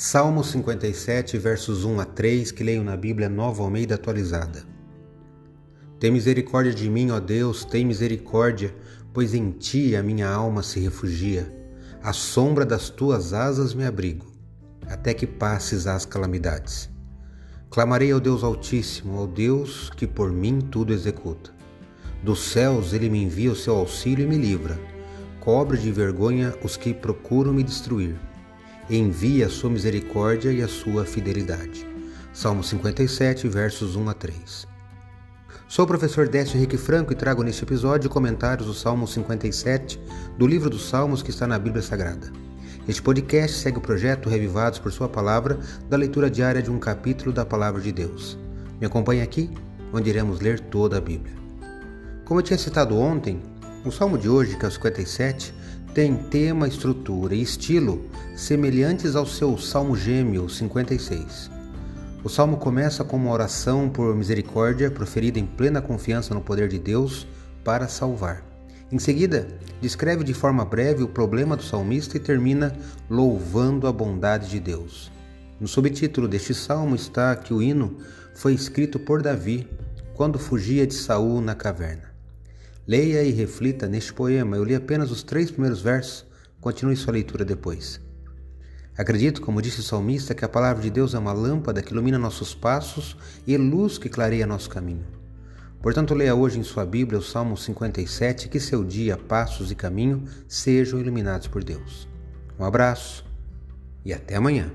Salmo 57, versos 1 a 3, que leio na Bíblia Nova Almeida atualizada. Tem misericórdia de mim, ó Deus, tem misericórdia, pois em ti a minha alma se refugia. À sombra das tuas asas me abrigo, até que passes as calamidades. Clamarei ao Deus Altíssimo, ao Deus que por mim tudo executa. Dos céus ele me envia o seu auxílio e me livra. Cobre de vergonha os que procuram me destruir envia a sua misericórdia e a sua fidelidade. Salmo 57, versos 1 a 3. Sou o professor Décio Henrique Franco e trago neste episódio comentários do Salmo 57 do livro dos Salmos que está na Bíblia Sagrada. Este podcast segue o projeto Revivados por Sua Palavra da leitura diária de um capítulo da Palavra de Deus. Me acompanhe aqui, onde iremos ler toda a Bíblia. Como eu tinha citado ontem, o salmo de hoje, que é o 57, tem tema, estrutura e estilo semelhantes ao seu Salmo Gêmeo 56. O salmo começa com uma oração por misericórdia proferida em plena confiança no poder de Deus para salvar. Em seguida, descreve de forma breve o problema do salmista e termina louvando a bondade de Deus. No subtítulo deste salmo está que o hino foi escrito por Davi quando fugia de Saul na caverna. Leia e reflita neste poema. Eu li apenas os três primeiros versos. Continue sua leitura depois. Acredito, como disse o salmista, que a palavra de Deus é uma lâmpada que ilumina nossos passos e luz que clareia nosso caminho. Portanto, leia hoje em sua Bíblia o Salmo 57, que seu dia, passos e caminho sejam iluminados por Deus. Um abraço e até amanhã.